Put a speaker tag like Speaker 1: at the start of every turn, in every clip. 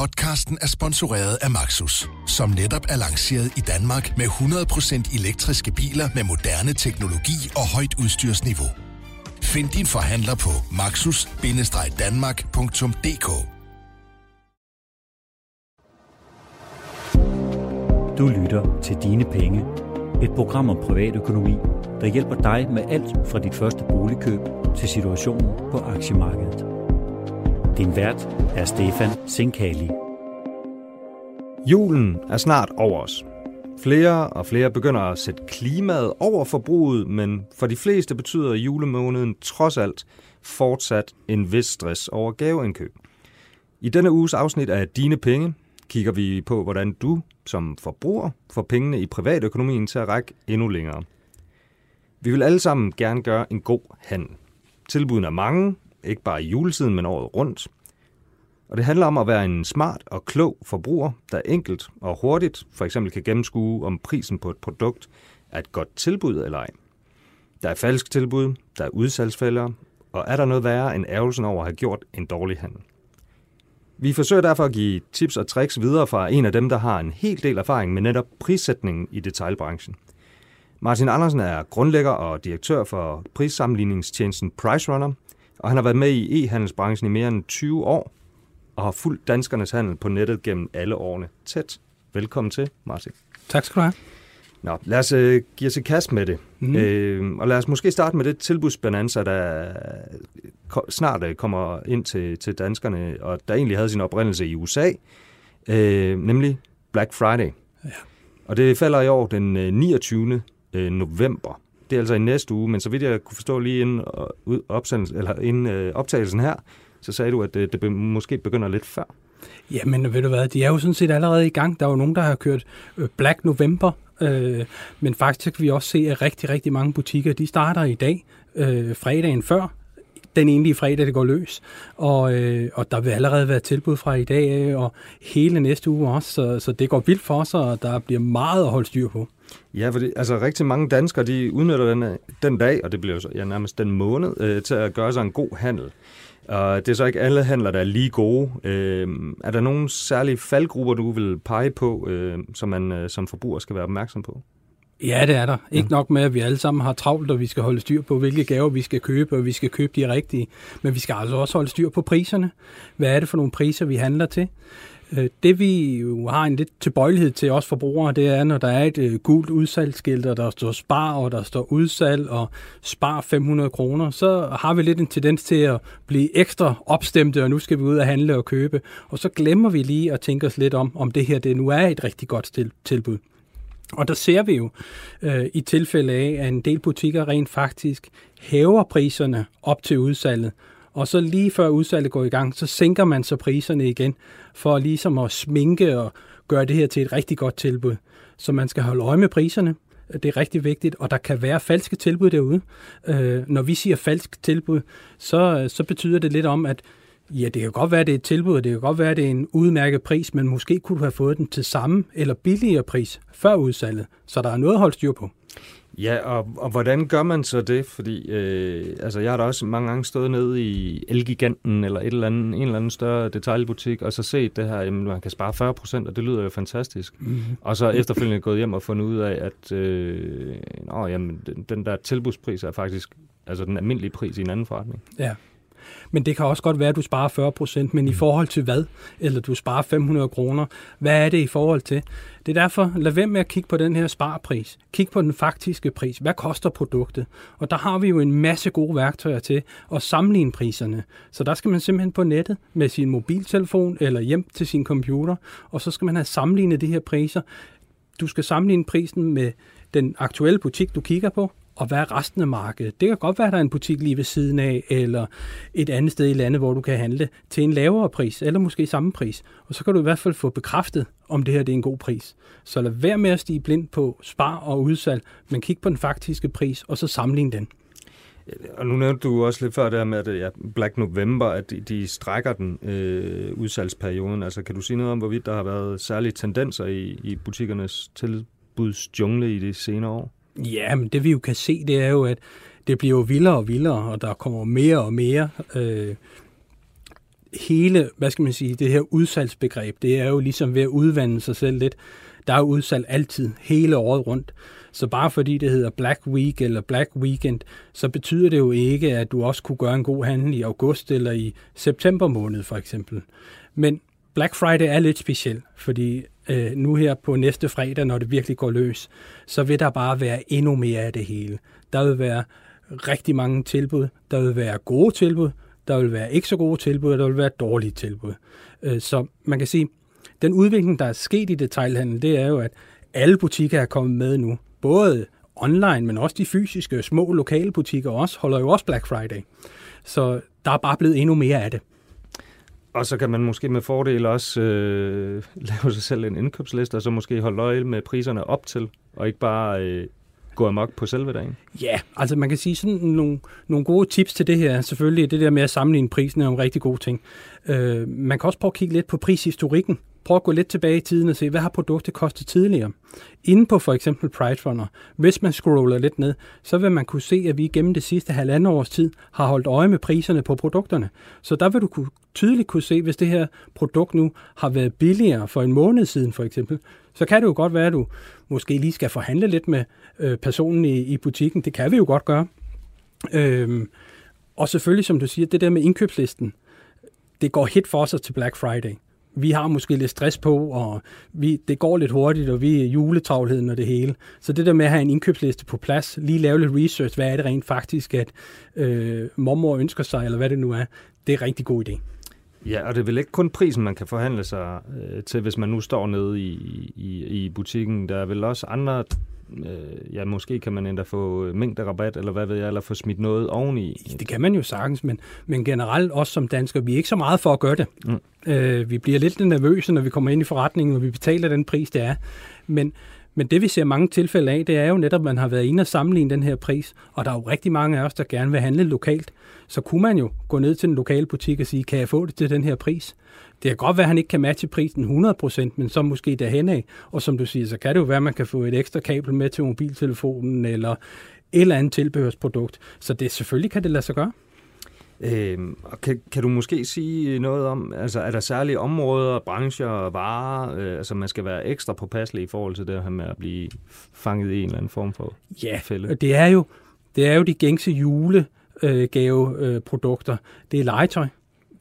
Speaker 1: Podcasten er sponsoreret af Maxus, som netop er lanceret i Danmark med 100% elektriske biler med moderne teknologi og højt udstyrsniveau. Find din forhandler på maxus-danmark.dk
Speaker 2: Du lytter til Dine Penge. Et program om privatøkonomi, der hjælper dig med alt fra dit første boligkøb til situationen på aktiemarkedet. Din vært er Stefan Sinkali.
Speaker 3: Julen er snart over os. Flere og flere begynder at sætte klimaet over forbruget, men for de fleste betyder julemåneden trods alt fortsat en vis stress over gaveindkøb. I denne uges afsnit af Dine Penge kigger vi på, hvordan du som forbruger får pengene i privatøkonomien til at række endnu længere. Vi vil alle sammen gerne gøre en god handel. Tilbudene er mange, ikke bare i juletiden, men året rundt. Og det handler om at være en smart og klog forbruger, der enkelt og hurtigt for eksempel kan gennemskue, om prisen på et produkt er et godt tilbud eller ej. Der er falsk tilbud, der er udsalgsfælder, og er der noget værre end ærgelsen over at have gjort en dårlig handel. Vi forsøger derfor at give tips og tricks videre fra en af dem, der har en hel del erfaring med netop prissætningen i detailbranchen. Martin Andersen er grundlægger og direktør for prissammenligningstjenesten PriceRunner, og han har været med i e-handelsbranchen i mere end 20 år og har fulgt danskernes handel på nettet gennem alle årene tæt. Velkommen til, Martin.
Speaker 4: Tak skal du have.
Speaker 3: Nå, lad os øh, give os i kast med det. Mm. Øh, og lad os måske starte med det tilbudsbananza, der snart øh, kommer ind til, til danskerne, og der egentlig havde sin oprindelse i USA, øh, nemlig Black Friday. Ja. Og det falder i år den 29. Øh, november. Det er altså i næste uge, men så vidt jeg kunne forstå lige inden, øh, eller inden øh, optagelsen her, så sagde du, at øh, det, måske begynder lidt før.
Speaker 4: Ja, men ved du hvad, de er jo sådan set allerede i gang. Der er jo nogen, der har kørt Black November, øh, men faktisk kan vi også se, at rigtig, rigtig mange butikker, de starter i dag, øh, fredagen før, den egentlige fredag, det går løs. Og, øh, og der vil allerede være tilbud fra i dag og hele næste uge også, så, så det går vildt for sig, og der bliver meget at holde styr på.
Speaker 3: Ja, for det, altså rigtig mange danskere, de udnytter den, den dag, og det bliver jo så, ja, nærmest den måned, øh, til at gøre sig en god handel. Og det er så ikke alle handler, der er lige gode. Øh, er der nogle særlige faldgrupper, du vil pege på, øh, som man øh, som forbruger skal være opmærksom på?
Speaker 4: Ja, det er der. Ikke nok med, at vi alle sammen har travlt, og vi skal holde styr på, hvilke gaver vi skal købe, og vi skal købe de rigtige. Men vi skal altså også holde styr på priserne. Hvad er det for nogle priser, vi handler til? Øh, det vi jo har en lidt tilbøjelighed til os forbrugere, det er, når der er et øh, gult udsalgsskilt, og der står spar, og der står udsalg, og spar 500 kroner, så har vi lidt en tendens til at blive ekstra opstemte, og nu skal vi ud og handle og købe. Og så glemmer vi lige at tænke os lidt om, om det her det nu er et rigtig godt tilbud. Og der ser vi jo øh, i tilfælde af, at en del butikker rent faktisk hæver priserne op til udsalget, og så lige før udsalget går i gang, så sænker man så priserne igen, for ligesom at sminke og gøre det her til et rigtig godt tilbud. Så man skal holde øje med priserne. Det er rigtig vigtigt, og der kan være falske tilbud derude. Øh, når vi siger falsk tilbud, så, så betyder det lidt om, at Ja, det kan godt være, det er et tilbud, det kan godt være, det er en udmærket pris, men måske kunne du have fået den til samme eller billigere pris før udsalget, så der er noget at holde styr på.
Speaker 3: Ja, og, og hvordan gør man så det? Fordi øh, altså, jeg har da også mange gange stået nede i Elgiganten eller et eller andet, en eller anden større detaljbutik, og så set det her, jamen, man kan spare 40 procent, og det lyder jo fantastisk. Mm-hmm. Og så efterfølgende gået hjem og fundet ud af, at øh, nå, jamen, den, den der tilbudspris er faktisk altså den almindelige pris i en anden forretning.
Speaker 4: Ja. Men det kan også godt være, at du sparer 40 procent, men i mm. forhold til hvad? Eller du sparer 500 kroner. Hvad er det i forhold til? Det er derfor, lad være med at kigge på den her sparpris. Kig på den faktiske pris. Hvad koster produktet? Og der har vi jo en masse gode værktøjer til at sammenligne priserne. Så der skal man simpelthen på nettet med sin mobiltelefon eller hjem til sin computer, og så skal man have sammenlignet de her priser. Du skal sammenligne prisen med den aktuelle butik, du kigger på, og hvad er resten af markedet? Det kan godt være, at der er en butik lige ved siden af, eller et andet sted i landet, hvor du kan handle til en lavere pris, eller måske samme pris. Og så kan du i hvert fald få bekræftet, om det her det er en god pris. Så lad være med at stige blind på spar og udsalg, men kig på den faktiske pris, og så sammenligne den.
Speaker 3: Og nu nævnte du også lidt før det her med, at ja, Black November, at de, de strækker den øh, udsalgsperioden. Altså kan du sige noget om, hvorvidt der har været særlige tendenser i, i butikkernes tilbudsjungle i de senere år?
Speaker 4: Ja, men det vi jo kan se, det er jo, at det bliver jo vildere og vildere, og der kommer mere og mere øh, hele, hvad skal man sige, det her udsalgsbegreb, det er jo ligesom ved at udvande sig selv lidt. Der er udsalg altid, hele året rundt. Så bare fordi det hedder Black Week eller Black Weekend, så betyder det jo ikke, at du også kunne gøre en god handel i august eller i september måned for eksempel. Men Black Friday er lidt speciel, fordi øh, nu her på næste fredag, når det virkelig går løs, så vil der bare være endnu mere af det hele. Der vil være rigtig mange tilbud, der vil være gode tilbud, der vil være ikke så gode tilbud, og der vil være dårlige tilbud. Øh, så man kan sige, den udvikling, der er sket i detailhandel, det er jo, at alle butikker er kommet med nu. Både online, men også de fysiske små lokale butikker også, holder jo også Black Friday. Så der er bare blevet endnu mere af det.
Speaker 3: Og så kan man måske med fordel også øh, lave sig selv en indkøbsliste, og så måske holde øje med priserne op til, og ikke bare øh, gå amok på selve dagen.
Speaker 4: Ja, altså man kan sige sådan nogle, nogle gode tips til det her. Selvfølgelig det der med at sammenligne prisen er en rigtig god ting. Øh, man kan også prøve at kigge lidt på prishistorikken prøv at gå lidt tilbage i tiden og se, hvad har produktet kostet tidligere? Inden på for eksempel Pricefunner, hvis man scroller lidt ned, så vil man kunne se, at vi gennem det sidste halvandet års tid har holdt øje med priserne på produkterne. Så der vil du kunne, tydeligt kunne se, hvis det her produkt nu har været billigere for en måned siden for eksempel, så kan det jo godt være, at du måske lige skal forhandle lidt med øh, personen i, i butikken. Det kan vi jo godt gøre. Øhm, og selvfølgelig, som du siger, det der med indkøbslisten, det går hit for os til Black Friday vi har måske lidt stress på, og vi, det går lidt hurtigt, og vi er juletravlheden og det hele. Så det der med at have en indkøbsliste på plads, lige lave lidt research, hvad er det rent faktisk, at øh, mormor ønsker sig, eller hvad det nu er, det er en rigtig god idé.
Speaker 3: Ja, og det er vel ikke kun prisen, man kan forhandle sig øh, til, hvis man nu står nede i, i, i butikken. Der er vel også andre øh, ja, måske kan man endda få mængderabat, eller hvad ved jeg, eller få smidt noget oveni.
Speaker 4: Det kan man jo sagtens, men, men generelt også som dansker, vi er ikke så meget for at gøre det. Mm. Øh, vi bliver lidt nervøse, når vi kommer ind i forretningen, og vi betaler den pris, det er. Men, men det vi ser mange tilfælde af, det er jo netop, at man har været inde og sammenligne den her pris, og der er jo rigtig mange af os, der gerne vil handle lokalt. Så kunne man jo gå ned til den lokale butik og sige, kan jeg få det til den her pris? Det kan godt være, at han ikke kan matche prisen 100%, men så måske derhen af. Og som du siger, så kan det jo være, at man kan få et ekstra kabel med til mobiltelefonen, eller et eller andet tilbehørsprodukt. Så det selvfølgelig kan det lade sig gøre.
Speaker 3: Øhm, kan, kan du måske sige noget om, altså er der særlige områder, brancher og varer, øh, altså man skal være ekstra påpasselig i forhold til det her med at blive fanget i en eller anden form for
Speaker 4: ja,
Speaker 3: fælde?
Speaker 4: det er jo, det er jo de gængse julegaveprodukter. det er legetøj.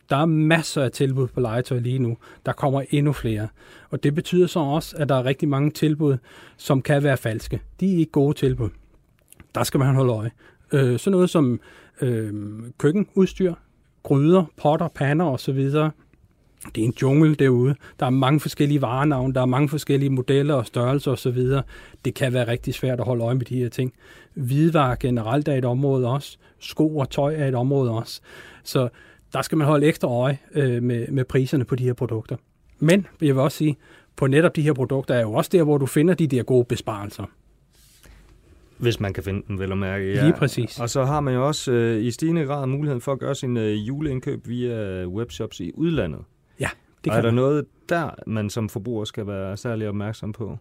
Speaker 4: Der er masser af tilbud på legetøj lige nu. Der kommer endnu flere. Og det betyder så også, at der er rigtig mange tilbud, som kan være falske. De er ikke gode tilbud. Der skal man holde øje. Øh, sådan noget som øh, køkkenudstyr, gryder, potter, pander osv. Det er en jungle derude. Der er mange forskellige varenavne, der er mange forskellige modeller og størrelser osv. Det kan være rigtig svært at holde øje med de her ting. Hvidevarer generelt er et område også. Sko og tøj er et område også. Så der skal man holde ekstra øje øh, med, med priserne på de her produkter. Men jeg vil også sige, på netop de her produkter er jo også der, hvor du finder de der gode besparelser.
Speaker 3: Hvis man kan finde dem, vel at mærke.
Speaker 4: Ja. Lige præcis.
Speaker 3: Og så har man jo også øh, i stigende grad muligheden for at gøre sin øh, juleindkøb via webshops i udlandet.
Speaker 4: Ja,
Speaker 3: det kan og er der man. noget der, man som forbruger skal være særlig opmærksom på?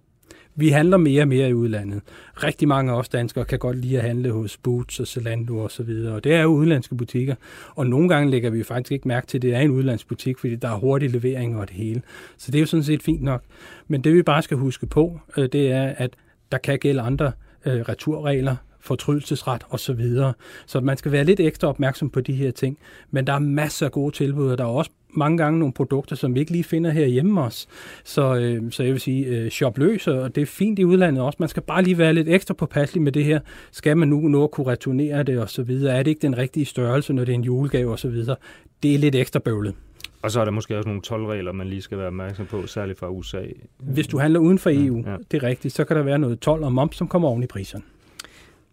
Speaker 4: Vi handler mere og mere i udlandet. Rigtig mange af os danskere kan godt lide at handle hos Boots og Zalando og så videre, og det er jo udlandske butikker. Og nogle gange lægger vi faktisk ikke mærke til, at det er en udlandsbutik, fordi der er hurtig levering og det hele. Så det er jo sådan set fint nok. Men det vi bare skal huske på, øh, det er, at der kan gælde andre øh, returregler, fortrydelsesret osv. Så, videre. så man skal være lidt ekstra opmærksom på de her ting. Men der er masser af gode tilbud, og der er også mange gange nogle produkter, som vi ikke lige finder her hjemme os. Så, øh, så jeg vil sige, øh, shop løs, og det er fint i udlandet også. Man skal bare lige være lidt ekstra påpasselig med det her. Skal man nu nå at kunne returnere det og så videre? Er det ikke den rigtige størrelse, når det er en julegave og så videre? Det er lidt ekstra bøvlet.
Speaker 3: Og så er der måske også nogle tolvregler, man lige skal være opmærksom på, særligt fra USA.
Speaker 4: Hvis du handler uden for EU, ja, ja. det er rigtigt, så kan der være noget tolv og moms, som kommer oven i priserne.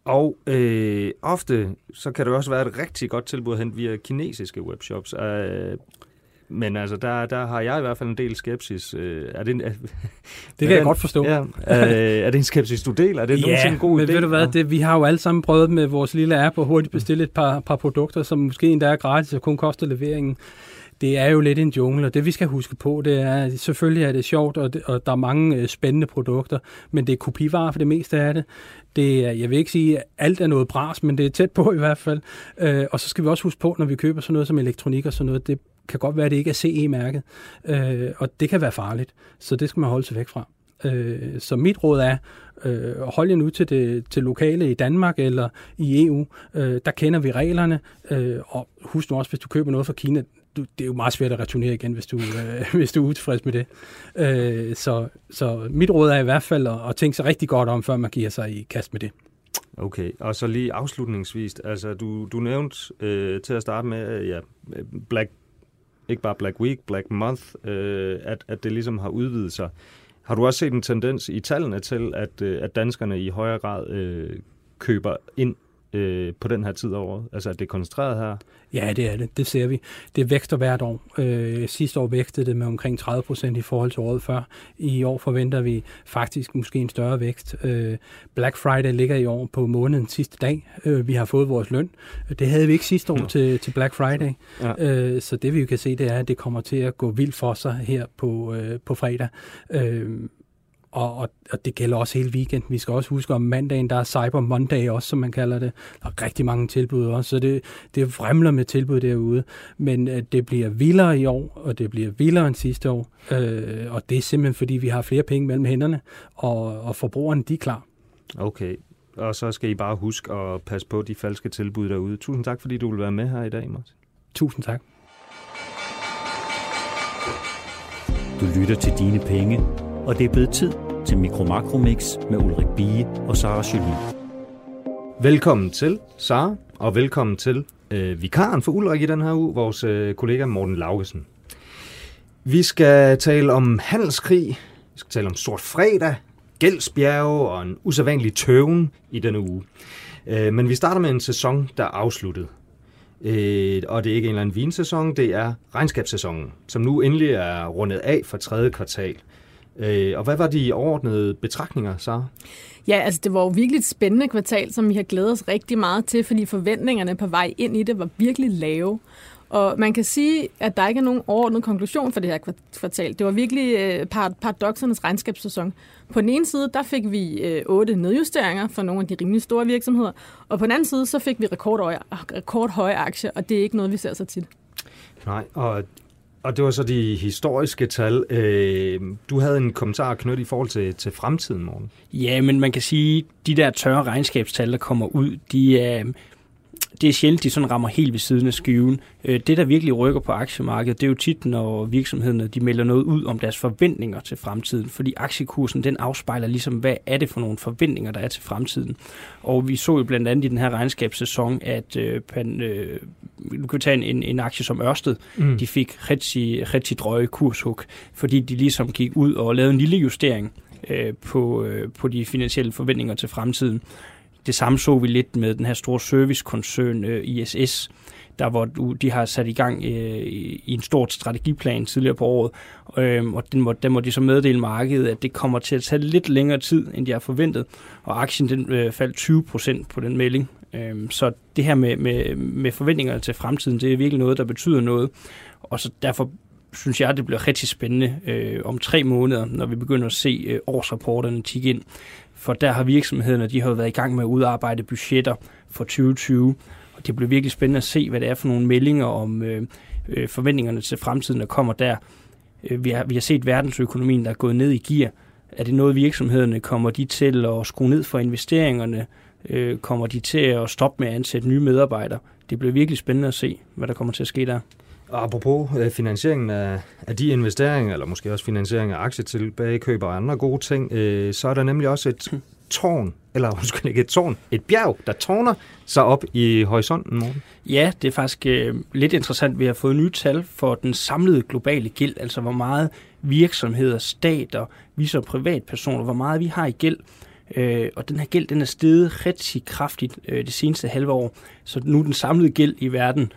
Speaker 3: Og øh, ofte så kan det også være et rigtig godt tilbud at hente via kinesiske webshops. Øh, men altså, der, der har jeg i hvert fald en del skepsis. Øh, er det, en, er,
Speaker 4: det kan jeg den, godt forstå.
Speaker 3: Ja, er, er det en skepsis, du deler? Er det ja, nogensinde en god
Speaker 4: men
Speaker 3: idé?
Speaker 4: ved du hvad, det, vi har jo alle sammen prøvet med vores lille app at hurtigt bestille et par, par produkter, som måske endda er gratis og kun koster leveringen det er jo lidt en jungle, og det vi skal huske på, det er, at selvfølgelig er det sjovt, og, det, og der er mange øh, spændende produkter, men det er kopivarer for det meste af det. det er, jeg vil ikke sige, at alt er noget bras, men det er tæt på i hvert fald. Øh, og så skal vi også huske på, når vi køber sådan noget som elektronik og sådan noget, det kan godt være, at det ikke er CE-mærket, øh, og det kan være farligt, så det skal man holde sig væk fra. Øh, så mit råd er, øh, hold jer nu til det til lokale i Danmark eller i EU. Øh, der kender vi reglerne, øh, og husk nu også, hvis du køber noget fra Kina, du, det er jo meget svært at returnere igen, hvis du, øh, hvis du er utilfreds med det. Øh, så, så mit råd er i hvert fald at, at tænke sig rigtig godt om, før man giver sig i kast med det.
Speaker 3: Okay, og så lige afslutningsvis, altså du, du nævnte øh, til at starte med, øh, ja, Black, ikke bare Black Week, Black Month, øh, at, at det ligesom har udvidet sig. Har du også set en tendens i tallene til, at, øh, at danskerne i højere grad øh, køber ind øh, på den her tid af året? Altså at det er koncentreret her?
Speaker 4: Ja, det er det. Det ser vi. Det vækster hvert år. Øh, sidste år vækstede det med omkring 30 procent i forhold til året før. I år forventer vi faktisk måske en større vækst. Øh, Black Friday ligger i år på månedens sidste dag. Øh, vi har fået vores løn. Det havde vi ikke sidste år til, til Black Friday. Ja. Øh, så det vi jo kan se, det er, at det kommer til at gå vildt for sig her på, øh, på fredag. Øh, og, og, og det gælder også hele weekenden. Vi skal også huske, om mandagen, der er Cyber Monday også, som man kalder det. Der er rigtig mange tilbud også, så det, det fremler med tilbud derude. Men uh, det bliver vildere i år, og det bliver vildere end sidste år. Uh, og det er simpelthen, fordi vi har flere penge mellem hænderne, og, og forbrugerne, de er klar.
Speaker 3: Okay, og så skal I bare huske at passe på de falske tilbud derude. Tusind tak, fordi du vil være med her i dag, Martin.
Speaker 4: Tusind tak.
Speaker 2: Du lytter til Dine Penge, og det er blevet tid til Mikro Makromix med Ulrik Bie og Sara Jolie.
Speaker 3: Velkommen til, Sara, og velkommen til øh, vikaren for Ulrik i den her uge, vores øh, kollega Morten Laugesen. Vi skal tale om handelskrig, vi skal tale om Sort Fredag, gældsbjerge og en usædvanlig tøven i denne uge. Øh, men vi starter med en sæson, der er afsluttet. Øh, og det er ikke en eller anden vinsæson, det er regnskabssæsonen, som nu endelig er rundet af for tredje kvartal. Øh, og hvad var de overordnede betragtninger, så?
Speaker 5: Ja, altså det var jo virkelig et spændende kvartal, som vi har glædet os rigtig meget til, fordi forventningerne på vej ind i det var virkelig lave. Og man kan sige, at der ikke er nogen overordnet konklusion for det her kvartal. Det var virkelig øh, paradoxernes regnskabssæson. På den ene side, der fik vi øh, otte nedjusteringer for nogle af de rimelig store virksomheder, og på den anden side, så fik vi rekordhøje, rekordhøje aktier, og det er ikke noget, vi ser så tit.
Speaker 3: Nej, og og det var så de historiske tal. Øh, du havde en kommentar knyttet i forhold til, til fremtiden, morgen.
Speaker 6: Ja, men man kan sige, de der tørre regnskabstal, der kommer ud, de er, det er sjældent, de sådan rammer helt ved siden af skiven. Øh, det, der virkelig rykker på aktiemarkedet, det er jo tit, når virksomhederne de melder noget ud om deres forventninger til fremtiden. Fordi aktiekursen, den afspejler ligesom, hvad er det for nogle forventninger, der er til fremtiden. Og vi så jo blandt andet i den her regnskabssæson, at øh, pan, øh, du kan tage en, en aktie som Ørsted, mm. de fik rigtig, rigtig drøje kurshug, fordi de ligesom gik ud og lavede en lille justering øh, på, øh, på de finansielle forventninger til fremtiden. Det samme så vi lidt med den her store servicekoncern øh, ISS, der hvor de har sat i gang øh, i en stor strategiplan tidligere på året, øh, og den må, den må de så meddele markedet, at det kommer til at tage lidt længere tid, end de har forventet, og aktien den øh, faldt 20 procent på den melding. Øh, så det her med, med, med forventninger til fremtiden, det er virkelig noget, der betyder noget, og så derfor synes jeg, det bliver rigtig spændende øh, om tre måneder, når vi begynder at se øh, årsrapporterne tikke ind for der har virksomhederne, de har været i gang med at udarbejde budgetter for 2020, og det bliver virkelig spændende at se, hvad det er for nogle meldinger om øh, øh, forventningerne til fremtiden, der kommer der. Øh, vi, har, vi har set verdensøkonomien, der er gået ned i gear. Er det noget, virksomhederne kommer de til at skrue ned for investeringerne? Øh, kommer de til at stoppe med at ansætte nye medarbejdere? Det bliver virkelig spændende at se, hvad der kommer til at ske der.
Speaker 3: Og apropos øh, finansieringen af, af de investeringer, eller måske også finansiering af aktietilbagekøb og andre gode ting, øh, så er der nemlig også et tårn, eller undskyld ikke et tårn, et bjerg, der tårner sig op i horisonten, Morten.
Speaker 6: Ja, det er faktisk øh, lidt interessant. Vi har fået nye tal for den samlede globale gæld, altså hvor meget virksomheder, stater, vi som privatpersoner, hvor meget vi har i gæld. Øh, og den her gæld, den er steget rigtig kraftigt øh, det seneste halve år. Så nu er den samlede gæld i verden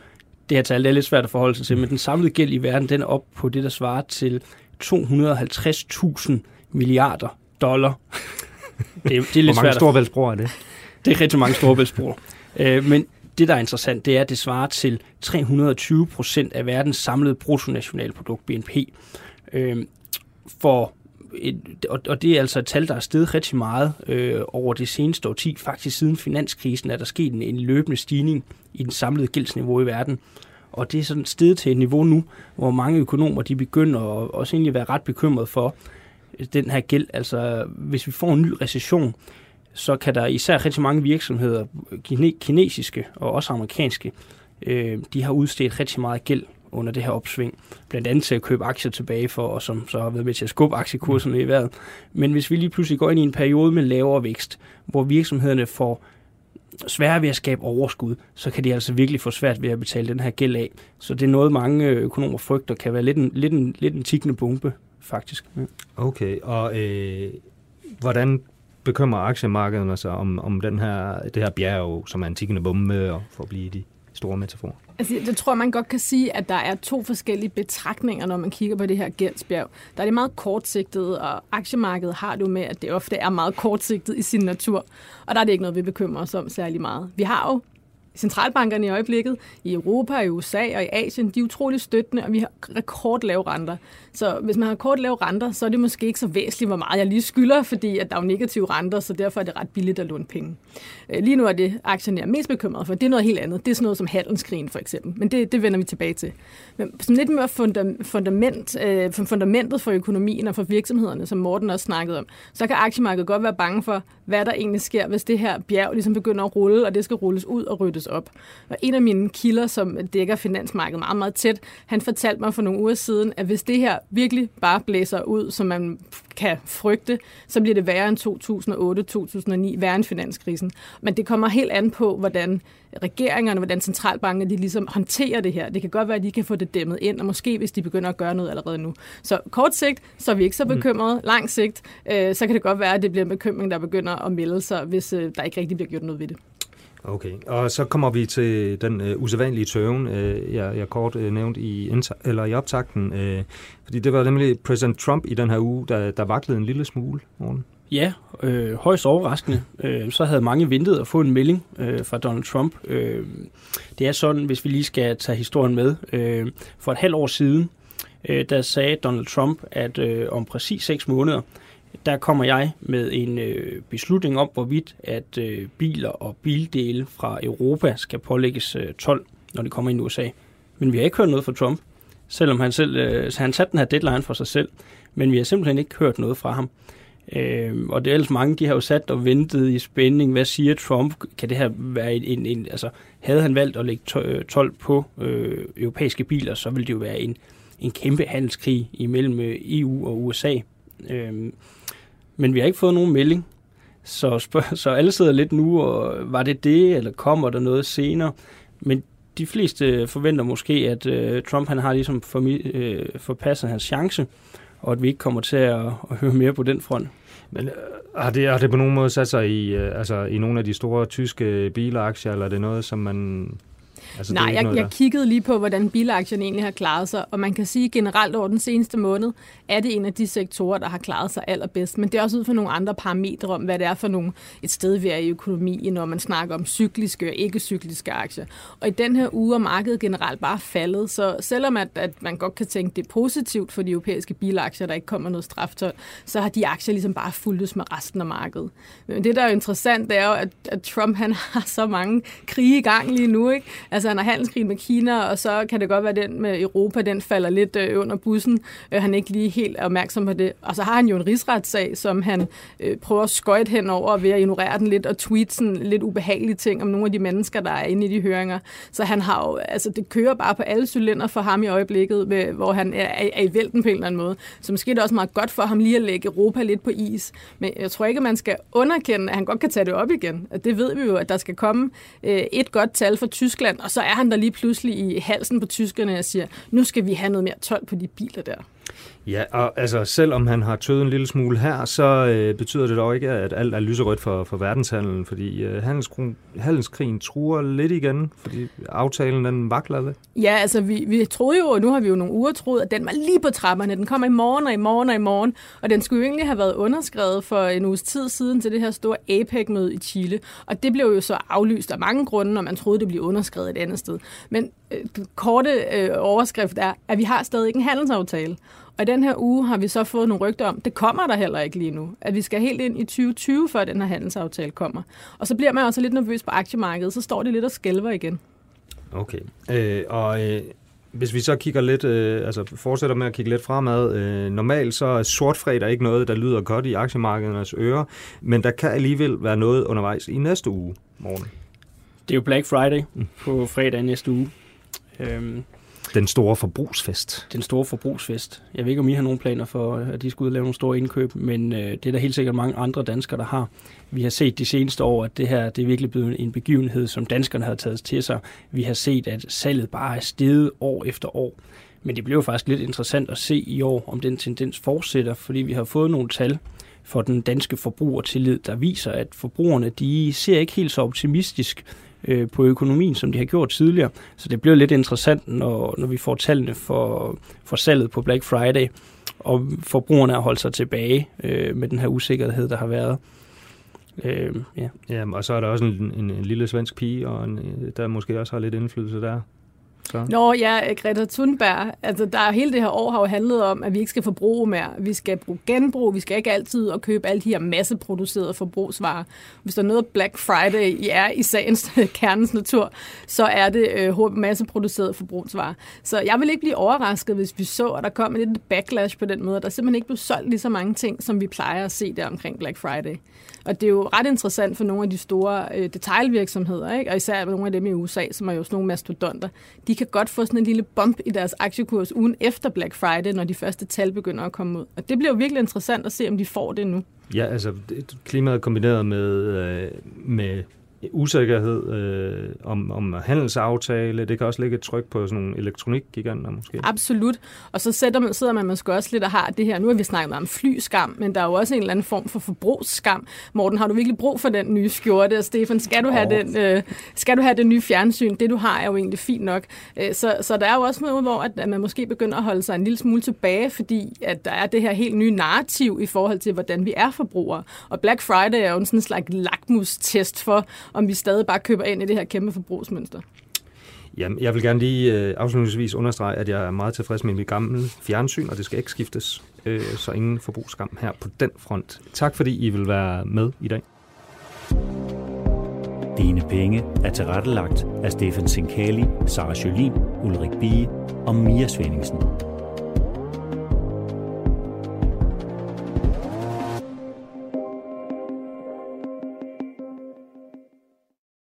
Speaker 6: det her tal det er lidt svært at forholde sig til, men den samlede gæld i verden, den er op på det, der svarer til 250.000 milliarder dollar.
Speaker 3: Det, er, det er lidt Hvor mange storvældsbroer er det?
Speaker 6: Det er rigtig mange storvældsbroer. øh, men det, der er interessant, det er, at det svarer til 320 procent af verdens samlede bruttonationalprodukt, BNP. Øh, for et, og, og det er altså et tal, der er steget rigtig meget øh, over det seneste årti. Faktisk siden finanskrisen er der sket en, en løbende stigning i den samlede gældsniveau i verden. Og det er sådan steget til et niveau nu, hvor mange økonomer de begynder at også egentlig være ret bekymret for øh, den her gæld. Altså hvis vi får en ny recession, så kan der især rigtig mange virksomheder, kinesiske og også amerikanske, øh, de har udstedt rigtig meget gæld under det her opsving. Blandt andet til at købe aktier tilbage for, og som så har været med til at skubbe aktiekurserne i vejret. Men hvis vi lige pludselig går ind i en periode med lavere vækst, hvor virksomhederne får svære ved at skabe overskud, så kan de altså virkelig få svært ved at betale den her gæld af. Så det er noget, mange økonomer frygter kan være lidt en, lidt en, lidt en tikkende bombe, faktisk. Ja.
Speaker 3: Okay, og øh, hvordan bekymrer aktiemarkederne sig om, om den her, det her bjerg, som er en tikkende bombe, og for at blive de store metafor.
Speaker 5: Altså, jeg tror, man godt kan sige, at der er to forskellige betragtninger, når man kigger på det her gældsbjerg. Der er det meget kortsigtet, og aktiemarkedet har det jo med, at det ofte er meget kortsigtet i sin natur. Og der er det ikke noget, vi bekymrer os om særlig meget. Vi har jo centralbankerne i øjeblikket, i Europa, i USA og i Asien, de er utrolig støttende, og vi har rekordlave renter. Så hvis man har rekordlave renter, så er det måske ikke så væsentligt, hvor meget jeg lige skylder, fordi at der er jo negative renter, så derfor er det ret billigt at låne penge. Øh, lige nu er det aktierne er mest bekymret for. Det er noget helt andet. Det er sådan noget som handelskrigen for eksempel. Men det, det vender vi tilbage til. Men som lidt mere fundament, øh, fundamentet for økonomien og for virksomhederne, som Morten også snakkede om, så kan aktiemarkedet godt være bange for, hvad der egentlig sker, hvis det her bjerg ligesom begynder at rulle, og det skal rulles ud og ryddes op. Og en af mine kilder, som dækker finansmarkedet meget, meget tæt, han fortalte mig for nogle uger siden, at hvis det her virkelig bare blæser ud, som man kan frygte, så bliver det værre end 2008-2009, værre end finanskrisen. Men det kommer helt an på, hvordan regeringerne, hvordan centralbankerne de ligesom håndterer det her. Det kan godt være, at de kan få det dæmmet ind, og måske hvis de begynder at gøre noget allerede nu. Så kort sigt, så er vi ikke så mm. bekymrede. Lang sigt, øh, så kan det godt være, at det bliver en bekymring, der begynder at melde sig, hvis øh, der ikke rigtig bliver gjort noget ved det.
Speaker 3: Okay, og så kommer vi til den øh, usædvanlige tøven, øh, jeg, jeg kort øh, nævnte i, eller i optakten, øh, fordi det var nemlig præsident Trump i den her uge, der, der vaklede en lille smule. Morgen.
Speaker 6: Ja, øh, højst overraskende. Øh, så havde mange ventet at få en melding øh, fra Donald Trump. Øh, det er sådan, hvis vi lige skal tage historien med. Øh, for et halvt år siden, øh, der sagde Donald Trump, at øh, om præcis seks måneder, der kommer jeg med en øh, beslutning om, hvorvidt at øh, biler og bildele fra Europa skal pålægges øh, 12, når de kommer ind i USA. Men vi har ikke hørt noget fra Trump, selvom han selv øh, han satte den her deadline for sig selv. Men vi har simpelthen ikke hørt noget fra ham. Øh, og det er ellers mange, de har jo sat og ventet i spænding. Hvad siger Trump? Kan det her være en, en, en altså havde han valgt at lægge 12 øh, på øh, europæiske biler, så ville det jo være en, en kæmpe handelskrig imellem øh, EU og USA. Øh, men vi har ikke fået nogen melding. Så, spørg, så alle sidder lidt nu, og var det det, eller kommer der noget senere? Men de fleste forventer måske, at øh, Trump han har ligesom for, øh, forpasset hans chance, og at vi ikke kommer til at, at høre mere på den front.
Speaker 3: Men øh, har, det, har det på nogen måde sat sig i, øh, altså, i nogle af de store tyske bilaktier, eller er det noget, som man
Speaker 5: Altså, Nej, jeg, jeg kiggede lige på, hvordan bilaktierne egentlig har klaret sig, og man kan sige generelt over den seneste måned, er det en af de sektorer, der har klaret sig allerbedst. Men det er også ud fra nogle andre parametre om, hvad det er for nogle, et sted, vi er i økonomien, når man snakker om cykliske og ikke-cykliske aktier. Og i den her uge er markedet generelt bare faldet, så selvom at, at man godt kan tænke, det er positivt for de europæiske bilaktier, der ikke kommer noget straftøj, så har de aktier ligesom bare fulgtes med resten af markedet. Men det, der er interessant, det er jo, at, at Trump han har så mange krige i gang lige nu. Ikke? Altså Altså, han har handelskrig med Kina, og så kan det godt være, at den med Europa, den falder lidt øh, under bussen. Øh, han er ikke lige helt opmærksom på det. Og så har han jo en rigsretssag, som han øh, prøver at skøjte hen over ved at ignorere den lidt og tweete sådan lidt ubehagelige ting om nogle af de mennesker, der er inde i de høringer. Så han har jo, altså det kører bare på alle cylinder for ham i øjeblikket, med, hvor han er, er i vælten på en eller anden måde. Så måske er det også meget godt for ham lige at lægge Europa lidt på is. Men jeg tror ikke, at man skal underkende, at han godt kan tage det op igen. Det ved vi jo, at der skal komme øh, et godt tal for Tyskland, og så så er han der lige pludselig i halsen på tyskerne og siger, nu skal vi have noget mere tolv på de biler der.
Speaker 3: Ja, og altså selvom han har tøet en lille smule her, så øh, betyder det dog ikke, at alt er lyserødt for, for verdenshandlen, fordi øh, handelskrigen truer lidt igen, fordi aftalen den vakler lidt.
Speaker 5: Ja, altså vi, vi troede jo, og nu har vi jo nogle uger troet, at den var lige på trapperne. Den kommer i morgen og i morgen og i morgen, og den skulle jo egentlig have været underskrevet for en uges tid siden til det her store APEC-møde i Chile, og det blev jo så aflyst af mange grunde, når man troede, det blev underskrevet et andet sted. Men korte øh, overskrift er, at vi har stadig ikke en handelsaftale. Og i den her uge har vi så fået nogle rygter om, det kommer der heller ikke lige nu. At vi skal helt ind i 2020, før den her handelsaftale kommer. Og så bliver man også lidt nervøs på aktiemarkedet, så står det lidt og skælver igen.
Speaker 3: Okay. Øh, og øh, hvis vi så kigger lidt, øh, altså fortsætter med at kigge lidt fremad, øh, normalt så er sort fredag ikke noget, der lyder godt i aktiemarkedernes ører, men der kan alligevel være noget undervejs i næste uge, morgen.
Speaker 6: Det er jo Black Friday på fredag næste uge.
Speaker 3: Øhm, den store forbrugsfest.
Speaker 6: Den store forbrugsfest. Jeg ved ikke, om I har nogle planer for, at de skal ud og lave nogle store indkøb, men øh, det er der helt sikkert mange andre danskere, der har. Vi har set de seneste år, at det her det er virkelig blevet en begivenhed, som danskerne har taget til sig. Vi har set, at salget bare er steget år efter år. Men det bliver faktisk lidt interessant at se i år, om den tendens fortsætter, fordi vi har fået nogle tal for den danske forbrugertillid, der viser, at forbrugerne de ser ikke helt så optimistisk øh, på økonomien, som de har gjort tidligere. Så det bliver lidt interessant, når, når vi får tallene for, for salget på Black Friday, og forbrugerne har holdt sig tilbage øh, med den her usikkerhed, der har været.
Speaker 3: Øh, ja. ja, og så er der også en, en, en lille svensk pige, og en, der måske også har lidt indflydelse der.
Speaker 5: Så. Nå ja, Greta Thunberg. Altså, der er hele det her år har jo handlet om, at vi ikke skal forbruge mere. Vi skal bruge genbrug. Vi skal ikke altid at købe alle de her masseproducerede forbrugsvarer. Hvis der er noget Black Friday I er i sagens kernens natur, så er det øh, masseproducerede forbrugsvarer. Så jeg vil ikke blive overrasket, hvis vi så, at der kom en lidt backlash på den måde. Der simpelthen ikke blev solgt lige så mange ting, som vi plejer at se der omkring Black Friday. Og det er jo ret interessant for nogle af de store øh, detailvirksomheder, ikke? og især nogle af dem i USA, som er jo sådan nogle mastodonter. De kan godt få sådan en lille bump i deres aktiekurs ugen efter Black Friday, når de første tal begynder at komme ud. Og det bliver jo virkelig interessant at se, om de får det nu.
Speaker 3: Ja, altså klimaet kombineret med, øh, med usikkerhed øh, om, om handelsaftale. Det kan også lægge et tryk på sådan nogle elektronikgiganter måske.
Speaker 5: Absolut. Og så sætter man, sidder man måske også lidt og har det her. Nu har vi snakket om flyskam, men der er jo også en eller anden form for forbrugsskam. Morten, har du virkelig brug for den nye skjorte? Og Stefan, skal du, oh. have den, øh, skal du have den nye fjernsyn? Det, du har, er jo egentlig fint nok. Øh, så, så der er jo også noget, hvor at, at man måske begynder at holde sig en lille smule tilbage, fordi at der er det her helt nye narrativ i forhold til, hvordan vi er forbrugere. Og Black Friday er jo en sådan slags lakmus-test for, om vi stadig bare køber ind i det her kæmpe forbrugsmønster.
Speaker 3: Jamen, jeg vil gerne lige øh, afslutningsvis understrege, at jeg er meget tilfreds med mit gamle fjernsyn, og det skal ikke skiftes, øh, så ingen forbrugsskam her på den front. Tak fordi I vil være med i dag.
Speaker 2: Dine penge er tilrettelagt af Stefan Sinkali, Sara Jolin, Ulrik Bie og Mia Svendingsen.